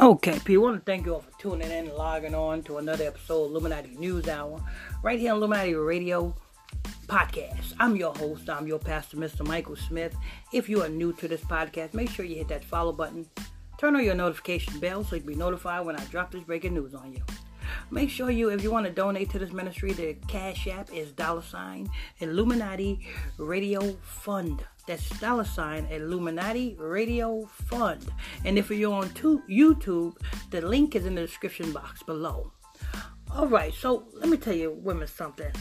Okay, P, I want to thank you all for tuning in and logging on to another episode of Illuminati News Hour, right here on Illuminati Radio Podcast. I'm your host, I'm your pastor, Mr. Michael Smith. If you are new to this podcast, make sure you hit that follow button, turn on your notification bell so you can be notified when I drop this breaking news on you. Make sure you, if you want to donate to this ministry, the Cash App is dollar sign Illuminati Radio Fund. That's dollar sign Illuminati Radio Fund. And if you're on YouTube, the link is in the description box below. All right, so let me tell you, women, something.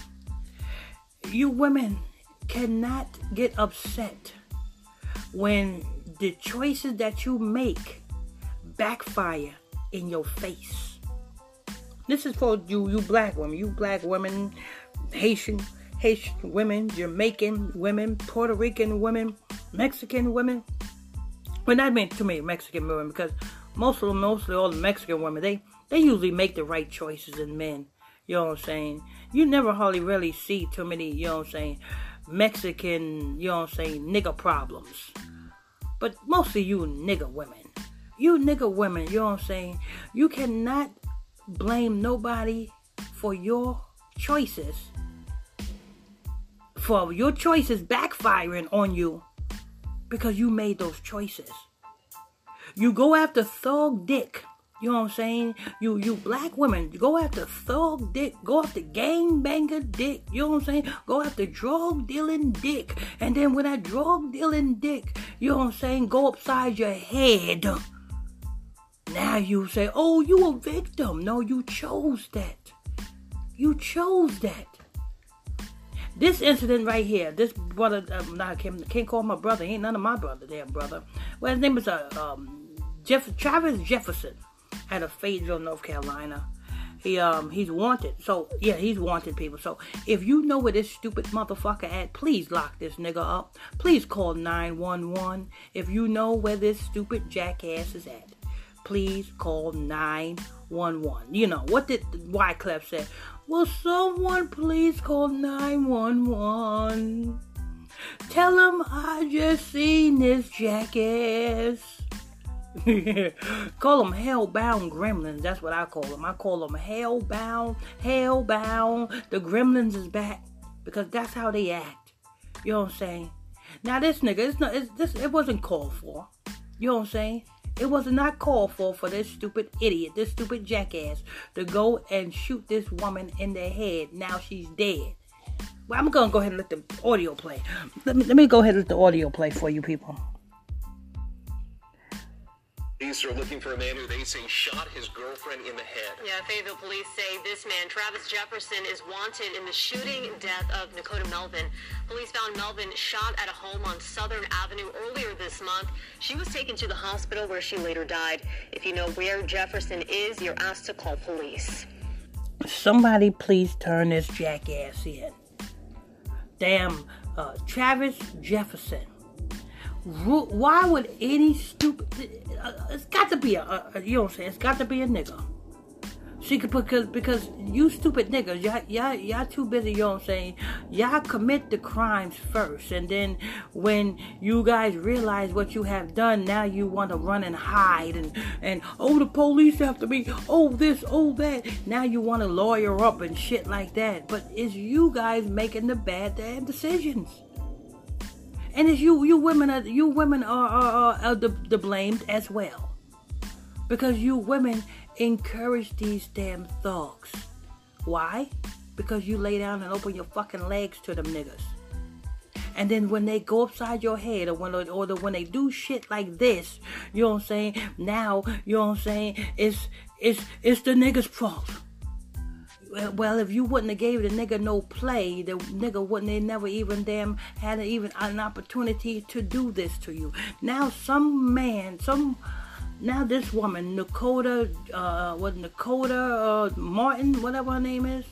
You women cannot get upset when the choices that you make backfire in your face. This is for you, you black women, you black women, Haitian, Haitian women, Jamaican women, Puerto Rican women, Mexican women. Well, not mean too many Mexican women because most of them, mostly all the Mexican women, they they usually make the right choices in men. You know what I'm saying? You never hardly really see too many, you know what I'm saying, Mexican, you know what I'm saying, nigga problems. But mostly you nigga women. You nigga women, you know what I'm saying? You cannot blame nobody for your choices. For your choices backfiring on you because you made those choices. You go after thug dick. You know what I'm saying? You you black women, go after thug dick, go after gang banger dick, you know what I'm saying? Go after drug dealing dick. And then when that drug dealing dick, you know what I'm saying, go upside your head. Now you say, oh, you a victim. No, you chose that. You chose that. This incident right here, this brother, um, I can't, can't call my brother. He ain't none of my brother, damn brother. Well, his name is uh, um, Jeff Travis Jefferson, out of Fayetteville, North Carolina. He um he's wanted. So yeah, he's wanted people. So if you know where this stupid motherfucker at, please lock this nigga up. Please call 911 if you know where this stupid jackass is at. Please call 911. You know what did Wyclef say? Will someone please call 911? Tell them I just seen this jackass. call them hellbound gremlins. That's what I call them. I call them hellbound, hellbound. The gremlins is back because that's how they act. You know what I'm saying? Now this nigga, it's not. It's, this it wasn't called for. You know what I'm saying? It was not called for for this stupid idiot, this stupid jackass, to go and shoot this woman in the head. Now she's dead. Well, I'm gonna go ahead and let the audio play. Let me let me go ahead and let the audio play for you people. Police are looking for a man who they say shot his girlfriend in the head. Yeah, Fayetteville police say this man, Travis Jefferson, is wanted in the shooting death of Dakota Melvin. Police found Melvin shot at a home on Southern Avenue earlier this month. She was taken to the hospital where she later died. If you know where Jefferson is, you're asked to call police. Somebody please turn this jackass in. Damn, uh, Travis Jefferson why would any stupid? Uh, it's got to be a, a, you know what I'm saying? It's got to be a nigga. See, because because you stupid niggas, y'all, y'all, y'all too busy, you know what I'm saying? Y'all commit the crimes first, and then when you guys realize what you have done, now you want to run and hide, and, and oh, the police after me, oh, this, oh, that. Now you want to lawyer up and shit like that. But it's you guys making the bad damn decisions and it's you you women are you women are are, are the, the blamed as well. Because you women encourage these damn thugs. Why? Because you lay down and open your fucking legs to them niggas. And then when they go upside your head or when or the, when they do shit like this you know what i'm saying? Now you know what i'm saying? It's it's it's the niggas fault well, if you wouldn't have gave the nigga no play, the nigga wouldn't have never even damn had even an opportunity to do this to you. Now some man, some now this woman, Dakota, uh, what Dakota uh, Martin, whatever her name is.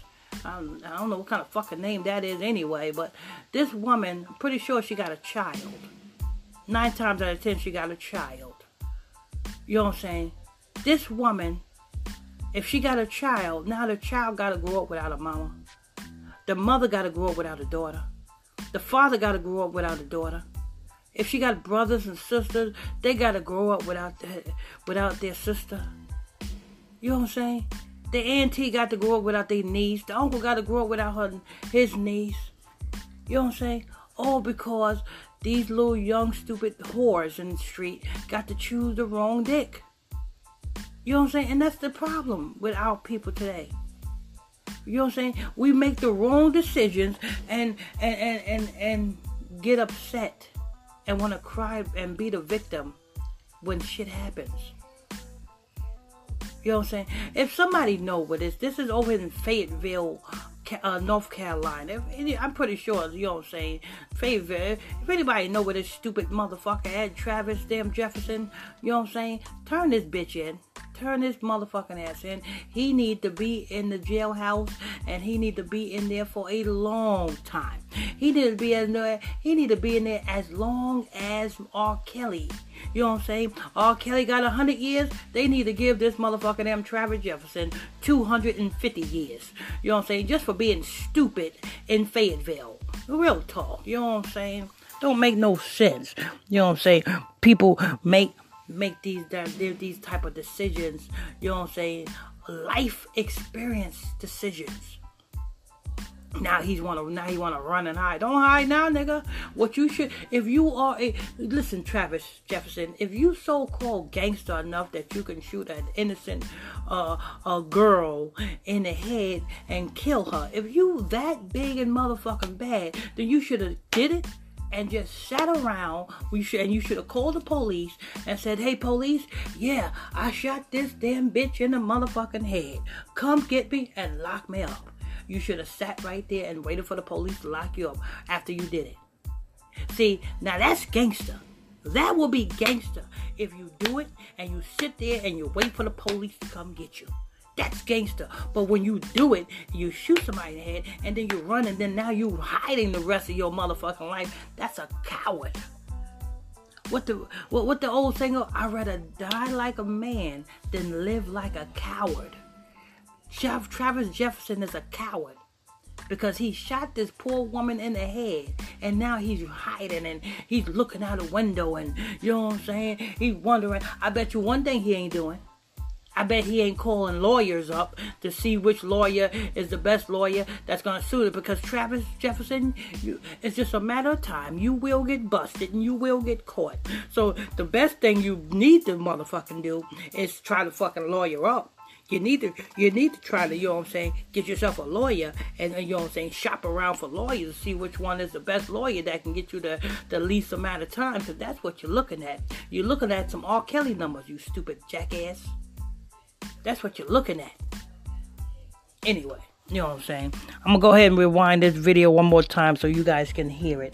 I don't, I don't know what kind of fucking name that is anyway, but this woman, I'm pretty sure she got a child. Nine times out of ten, she got a child. You know what I'm saying? This woman if she got a child, now the child got to grow up without a mama. The mother got to grow up without a daughter. The father got to grow up without a daughter. If she got brothers and sisters, they gotta grow up without the, without their sister. You know what I'm saying? The auntie got to grow up without their niece. The uncle got to grow up without her his niece. You know what I'm saying? All because these little young stupid whores in the street got to choose the wrong dick. You know what I'm saying? And that's the problem with our people today. You know what I'm saying? We make the wrong decisions and and and and, and get upset and want to cry and be the victim when shit happens. You know what I'm saying? If somebody know what this, this is over in Fayetteville, uh, North Carolina. If, I'm pretty sure, you know what I'm saying? Fayetteville. If anybody know where this stupid motherfucker at, Travis damn Jefferson, you know what I'm saying? Turn this bitch in turn his motherfucking ass in. He need to be in the jailhouse and he need to be in there for a long time. He need to be in there. He need to be in there as long as R. Kelly. You know what I'm saying? R. Kelly got 100 years. They need to give this motherfucking M. Travis Jefferson 250 years. You know what I'm saying? Just for being stupid in Fayetteville. Real talk. You know what I'm saying? Don't make no sense. You know what I'm saying? People make make these these type of decisions. You know what I'm saying? Life experience decisions. Now he's wanna now he wanna run and hide. Don't hide now, nigga. What you should if you are a listen, Travis Jefferson, if you so called gangster enough that you can shoot an innocent uh a girl in the head and kill her, if you that big and motherfucking bad, then you should have did it and just sat around. We should, and you should have called the police and said, "Hey, police, yeah, I shot this damn bitch in the motherfucking head. Come get me and lock me up." You should have sat right there and waited for the police to lock you up after you did it. See, now that's gangster. That will be gangster if you do it and you sit there and you wait for the police to come get you. That's gangster. But when you do it, you shoot somebody in the head and then you run and then now you hiding the rest of your motherfucking life. That's a coward. What the what, what the old saying? I'd rather die like a man than live like a coward. Jeff, Travis Jefferson is a coward because he shot this poor woman in the head and now he's hiding and he's looking out the window and you know what I'm saying? He's wondering. I bet you one thing he ain't doing. I bet he ain't calling lawyers up to see which lawyer is the best lawyer that's going to sue it because Travis Jefferson, you, it's just a matter of time. You will get busted and you will get caught. So the best thing you need to motherfucking do is try to fucking lawyer up. You need to you need to try to, you know what I'm saying, get yourself a lawyer and uh, you know what I'm saying, shop around for lawyers to see which one is the best lawyer that can get you the, the least amount of time. Because that's what you're looking at. You're looking at some R. Kelly numbers, you stupid jackass. That's what you're looking at. Anyway, you know what I'm saying? I'm gonna go ahead and rewind this video one more time so you guys can hear it.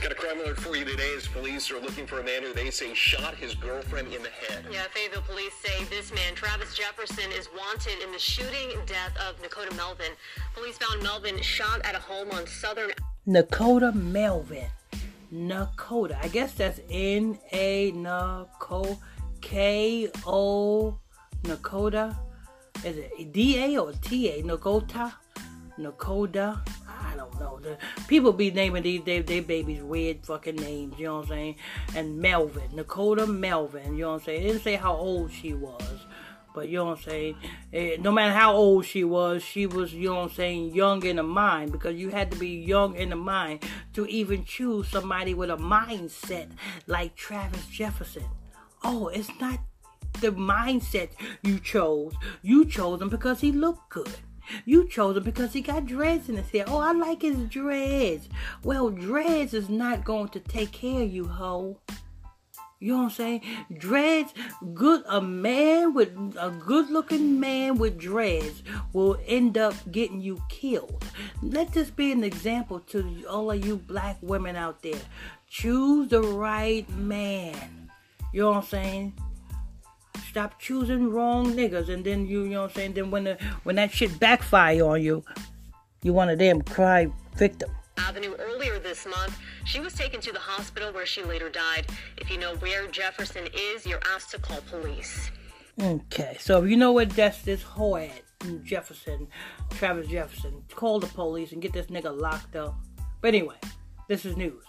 Got a crime alert for you today as police are looking for a man who they say shot his girlfriend in the head. Yeah, Fayetteville police say this man, Travis Jefferson, is wanted in the shooting death of Nakota Melvin. Police found Melvin shot at a home on Southern. Nakota Melvin. Nakota. I guess that's N A Nako K O Nakota. Is it D A or T A? Nakota? Nakota? I don't know. The people be naming these they, they babies weird fucking names, you know what I'm saying? And Melvin, Nakota Melvin, you know what I'm saying? It didn't say how old she was. But you know what I'm saying? Eh, no matter how old she was, she was, you know what I'm saying, young in the mind because you had to be young in the mind to even choose somebody with a mindset like Travis Jefferson. Oh, it's not the mindset you chose. You chose him because he looked good. You chose him because he got dreads in his hair. Oh, I like his dreads. Well, dreads is not going to take care of you, hoe. You know what I'm saying? Dreads, good a man with a good looking man with dreads will end up getting you killed. Let this be an example to all of you black women out there. Choose the right man. You know what I'm saying? Stop choosing wrong niggas and then you, you know what I'm saying? Then when the when that shit backfire on you, you want a damn cry victim. Avenue earlier this month. She was taken to the hospital where she later died. If you know where Jefferson is, you're asked to call police. Okay, so if you know where that's this hoe at, Jefferson, Travis Jefferson. Call the police and get this nigga locked up. But anyway, this is news.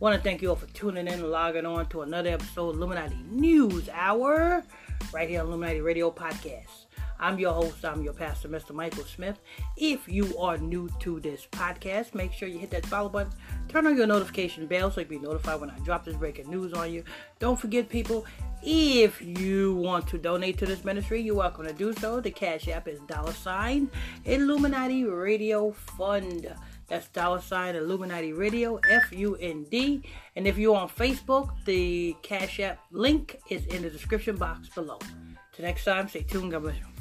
Want to thank you all for tuning in and logging on to another episode of Illuminati News Hour right here on Illuminati Radio Podcast. I'm your host, I'm your pastor, Mr. Michael Smith. If you are new to this podcast, make sure you hit that follow button, turn on your notification bell so you can be notified when I drop this breaking news on you. Don't forget, people, if you want to donate to this ministry, you're welcome to do so. The Cash App is dollar sign Illuminati Radio Fund. That's dollar sign Illuminati Radio, F U N D. And if you're on Facebook, the Cash App link is in the description box below. Till next time, stay tuned. God bless you.